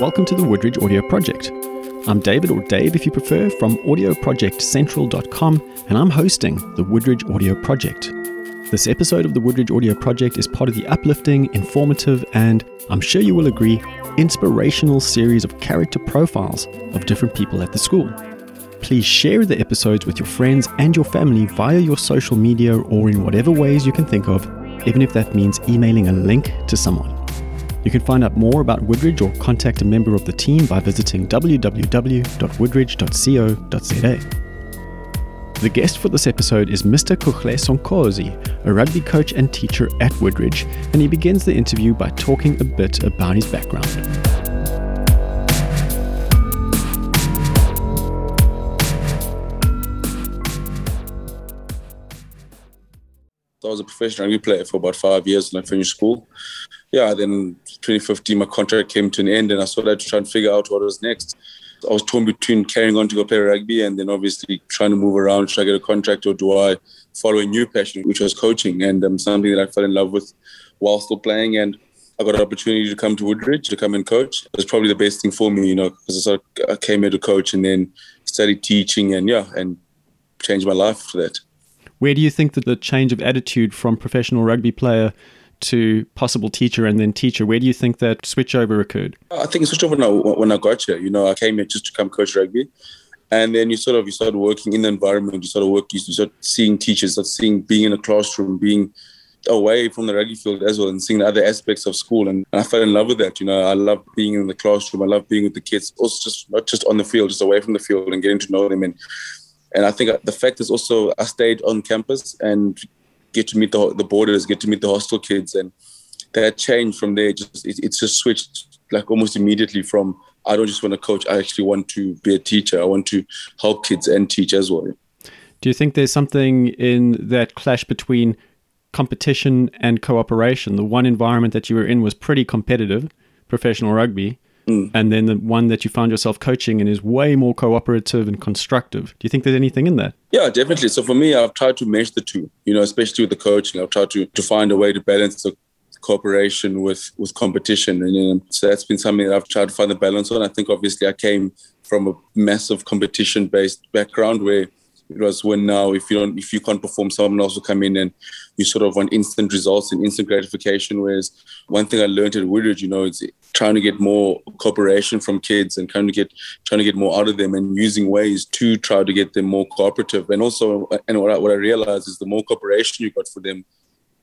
Welcome to the Woodridge Audio Project. I'm David, or Dave if you prefer, from audioprojectcentral.com, and I'm hosting the Woodridge Audio Project. This episode of the Woodridge Audio Project is part of the uplifting, informative, and I'm sure you will agree, inspirational series of character profiles of different people at the school. Please share the episodes with your friends and your family via your social media or in whatever ways you can think of, even if that means emailing a link to someone. You can find out more about Woodridge or contact a member of the team by visiting www.woodridge.co.za. The guest for this episode is Mr. Kuhle Sonkosi, a rugby coach and teacher at Woodridge, and he begins the interview by talking a bit about his background. I was a professional rugby player for about five years when I finished school. Yeah, then 2015 my contract came to an end and I started to try and figure out what was next. I was torn between carrying on to go play rugby and then obviously trying to move around, try to get a contract, or do I follow a new passion, which was coaching, and um, something that I fell in love with while still playing. And I got an opportunity to come to Woodridge to come and coach. It was probably the best thing for me, you know, because I, sort I came here to coach and then studied teaching and yeah, and changed my life for that. Where do you think that the change of attitude from professional rugby player to possible teacher and then teacher, where do you think that switchover occurred? I think it switched over when I, when I got here. You know, I came here just to come coach rugby. And then you sort of you started working in the environment. You sort of work. You start seeing teachers, start seeing being in a classroom, being away from the rugby field as well, and seeing the other aspects of school. And I fell in love with that. You know, I love being in the classroom. I love being with the kids. Also, just not just on the field, just away from the field and getting to know them and and I think the fact is also I stayed on campus and get to meet the, the boarders, get to meet the hostel kids, and that changed from there. Just it, it's just switched like almost immediately from I don't just want to coach. I actually want to be a teacher. I want to help kids and teach as well. Do you think there's something in that clash between competition and cooperation? The one environment that you were in was pretty competitive, professional rugby Mm. And then the one that you found yourself coaching and is way more cooperative and constructive. Do you think there's anything in that? Yeah, definitely. So for me, I've tried to mesh the two, you know, especially with the coaching. I've tried to, to find a way to balance the cooperation with, with competition. And you know, so that's been something that I've tried to find the balance on. I think obviously I came from a massive competition based background where it was when now if you don't if you can't perform, someone else will come in and you sort of want instant results and instant gratification. Whereas one thing I learned at Woodridge, you know, it's trying to get more cooperation from kids and trying to get trying to get more out of them and using ways to try to get them more cooperative. And also, uh, and what I, what I realized is the more cooperation you got for them,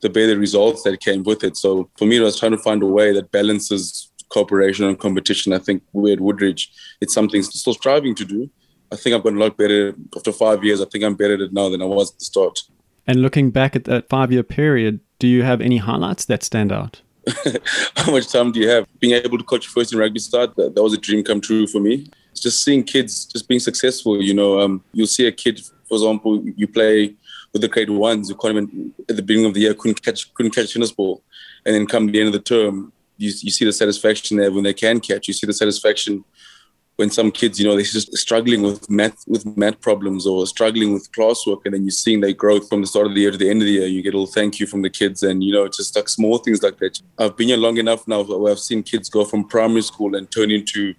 the better results that came with it. So for me, I was trying to find a way that balances cooperation and competition. I think we at Woodridge, it's something still striving to do I think I've gotten a lot better after five years. I think I'm better at it now than I was at the start. And looking back at that five year period, do you have any highlights that stand out? How much time do you have? Being able to coach first in rugby start, that, that was a dream come true for me. It's just seeing kids just being successful. You know, um, you'll see a kid, for example, you play with the grade ones who can't even, at the beginning of the year couldn't catch couldn't catch tennis ball, and then come the end of the term, you, you see the satisfaction there when they can catch. You see the satisfaction when some kids, you know, they're just struggling with math with math problems or struggling with classwork, and then you're seeing their growth from the start of the year to the end of the year. You get a little thank you from the kids, and you know, just like small things like that. I've been here long enough now where I've seen kids go from primary school and turn into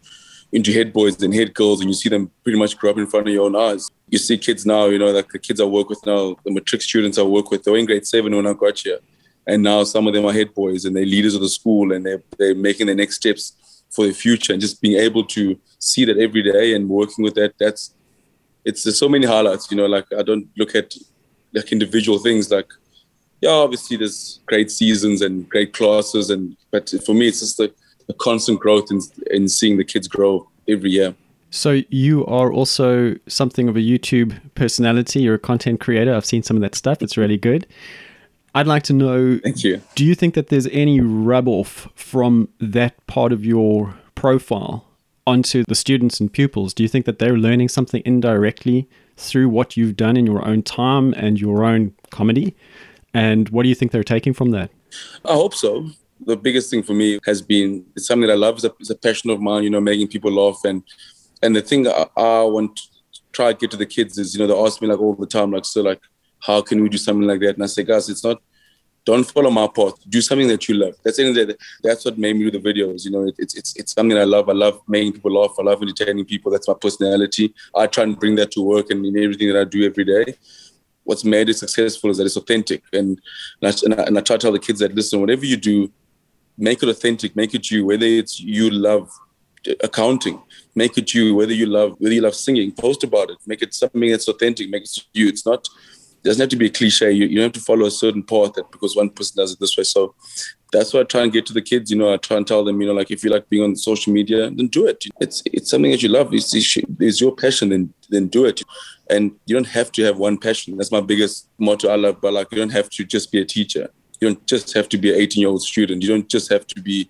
into head boys and head girls, and you see them pretty much grow up in front of your own eyes. You see kids now, you know, like the kids I work with now, the matric students I work with, they were in grade seven when I got here, and now some of them are head boys and they're leaders of the school, and they're they're making their next steps for the future, and just being able to see that every day and working with that that's it's there's so many highlights you know like i don't look at like individual things like yeah obviously there's great seasons and great classes and but for me it's just a, a constant growth in, in seeing the kids grow every year. So you are also something of a youtube personality. You're a content creator. I've seen some of that stuff. It's really good I'd like to know. Thank you. Do you think that there's any rub off from that part of your profile onto the students and pupils? Do you think that they're learning something indirectly through what you've done in your own time and your own comedy? And what do you think they're taking from that? I hope so. The biggest thing for me has been it's something that I love. It's a, it's a passion of mine, you know, making people laugh. And and the thing I, I want to try to get to the kids is, you know, they ask me like all the time, like, so like, how can we do something like that? And I say, guys, it's not don't follow my path. Do something that you love. That's that. That's what made me do the videos. You know, it, it's it's it's something I love. I love making people laugh. I love entertaining people. That's my personality. I try and bring that to work and in everything that I do every day. What's made it successful is that it's authentic. And and I, and I, and I try to tell the kids that listen, whatever you do, make it authentic. Make it you. Whether it's you love accounting, make it you. Whether you love whether you love singing, post about it. Make it something that's authentic. Make it you. It's not doesn't have to be a cliche. You, you don't have to follow a certain path that because one person does it this way. So that's what I try and get to the kids. You know, I try and tell them, you know, like if you like being on social media, then do it. It's it's something that you love. It's, it's your passion, then then do it. And you don't have to have one passion. That's my biggest motto. I love, but like you don't have to just be a teacher. You don't just have to be an 18 year old student. You don't just have to be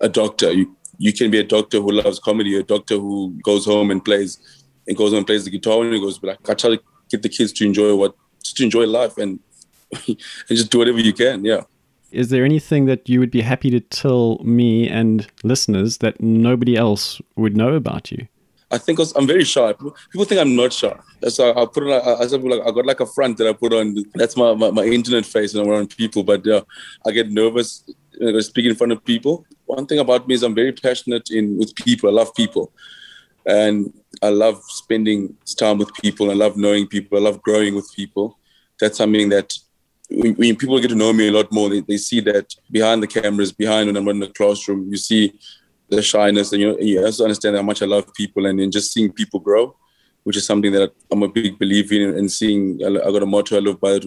a doctor. You you can be a doctor who loves comedy, a doctor who goes home and plays and goes home and plays the guitar and he goes, but like I try to get the kids to enjoy what just enjoy life and and just do whatever you can. Yeah. Is there anything that you would be happy to tell me and listeners that nobody else would know about you? I think I'm very shy. People think I'm not shy. So I put on, I, said, like, I got like a front that I put on. That's my, my, my internet face when I'm around people. But yeah, I get nervous uh, when I speak in front of people. One thing about me is I'm very passionate in with people. I love people. And I love spending time with people. I love knowing people. I love growing with people. That's something that when, people get to know me a lot more, they, they, see that behind the cameras, behind when I'm in the classroom, you see the shyness, and you, you also understand how much I love people, and then just seeing people grow, which is something that I'm a big believer in. And seeing, I got a motto I live by.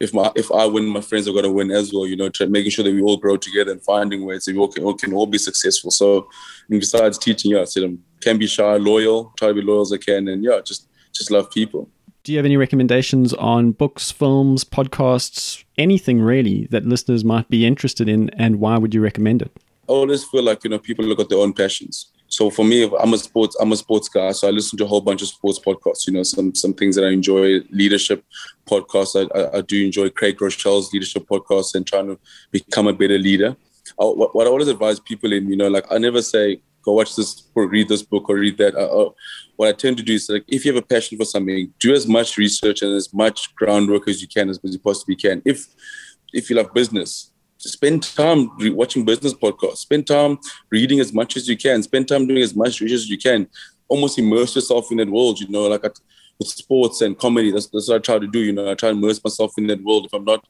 If my if I win, my friends are gonna win as well. You know, try, making sure that we all grow together and finding ways that we all can, all can all be successful. So, besides teaching, yeah, I said I'm can be shy, loyal, try to be loyal as I can, and yeah, just just love people. Do you have any recommendations on books, films, podcasts, anything really that listeners might be interested in, and why would you recommend it? I always feel like you know people look at their own passions. So for me, I'm a sports I'm a sports guy, so I listen to a whole bunch of sports podcasts. You know, some some things that I enjoy, leadership podcasts. I, I, I do enjoy Craig Groeschel's leadership podcast and trying to become a better leader. I, what, what I always advise people in, you know, like I never say go watch this or read this book or read that. Uh, uh, what I tend to do is like, if you have a passion for something, do as much research and as much groundwork as you can, as, you possibly can. If if you love business, spend time re- watching business podcasts. Spend time reading as much as you can. Spend time doing as much research as you can. Almost immerse yourself in that world. You know, like with sports and comedy, that's, that's what I try to do. You know, I try to immerse myself in that world. If I'm not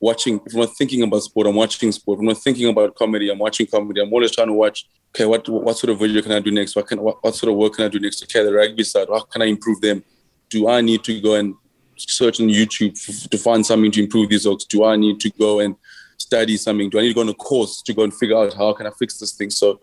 watching, if I'm not thinking about sport, I'm watching sport. If I'm not thinking about comedy, I'm watching comedy. I'm always trying to watch okay, what what sort of video can I do next? What can what, what sort of work can I do next? Okay, the rugby side, how can I improve them? Do I need to go and search on YouTube f- to find something to improve these works? Do I need to go and study something? Do I need to go on a course to go and figure out how can I fix this thing? So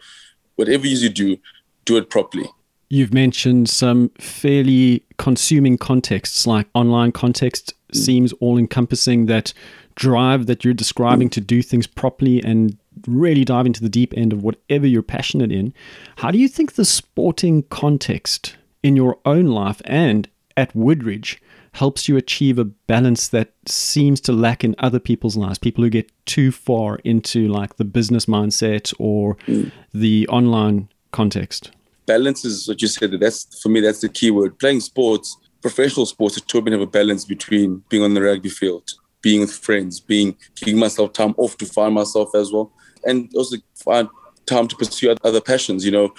whatever you do, do it properly. You've mentioned some fairly consuming contexts, like online context mm. seems all encompassing that drive that you're describing to do things properly and really dive into the deep end of whatever you're passionate in, how do you think the sporting context in your own life and at Woodridge helps you achieve a balance that seems to lack in other people's lives? People who get too far into like the business mindset or mm. the online context. Balance is what you said. That's for me. That's the key word. Playing sports, professional sports, to have a balance between being on the rugby field, being with friends, being giving myself time off to find myself as well and also find time to pursue other passions. You know,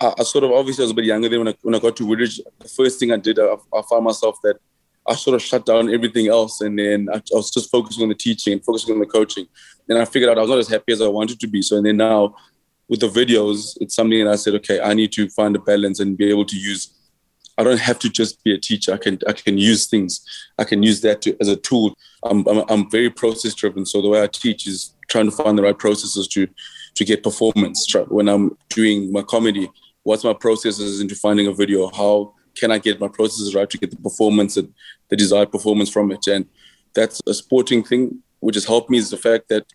I, I, sort of obviously I was a bit younger then when I when I got to Woodridge. The first thing I did, I, I found myself that I sort of shut down everything else, and then I, I, was just focusing on the teaching and focusing on the coaching. And I figured out I was not as happy as I wanted to be. So and then now with the videos, it's something that I said, okay, I need to find a balance and be able to use. I don't have to just be a teacher. I can I can use things. I can use that to, as a tool. I'm, I'm, I'm very process driven. So the way I teach is trying to find the right processes to to get performance. When I'm doing my comedy, what's my processes into finding a video? How can I get my processes right to get the performance and the desired performance from it? And that's a sporting thing, which has helped me is the fact that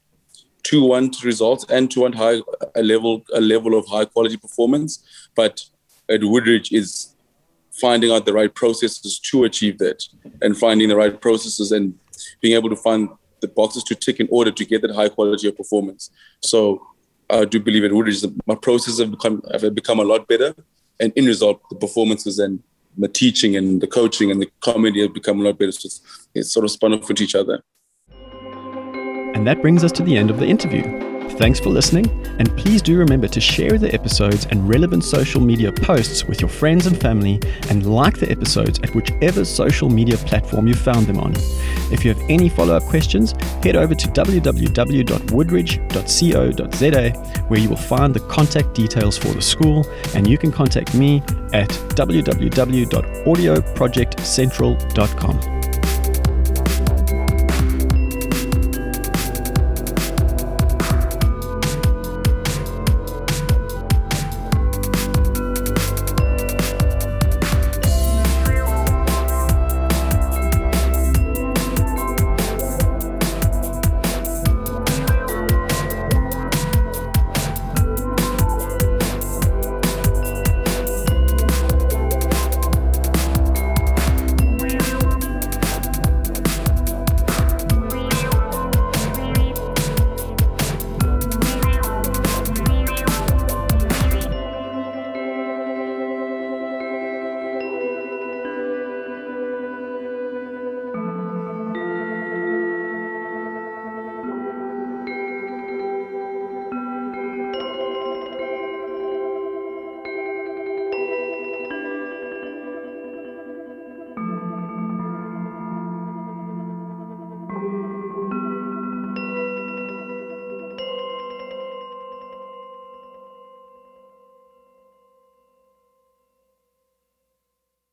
to want results and to want high a level a level of high quality performance. But at Woodridge is finding out the right processes to achieve that and finding the right processes and being able to find the boxes to tick in order to get that high quality of performance. So I do believe at Woodridge, my processes have become have become a lot better, and in result, the performances and the teaching and the coaching and the comedy have become a lot better. So it's, it's sort of spun off with each other. And that brings us to the end of the interview. Thanks for listening, and please do remember to share the episodes and relevant social media posts with your friends and family, and like the episodes at whichever social media platform you found them on. If you have any follow up questions, head over to www.woodridge.co.za where you will find the contact details for the school, and you can contact me at www.audioprojectcentral.com.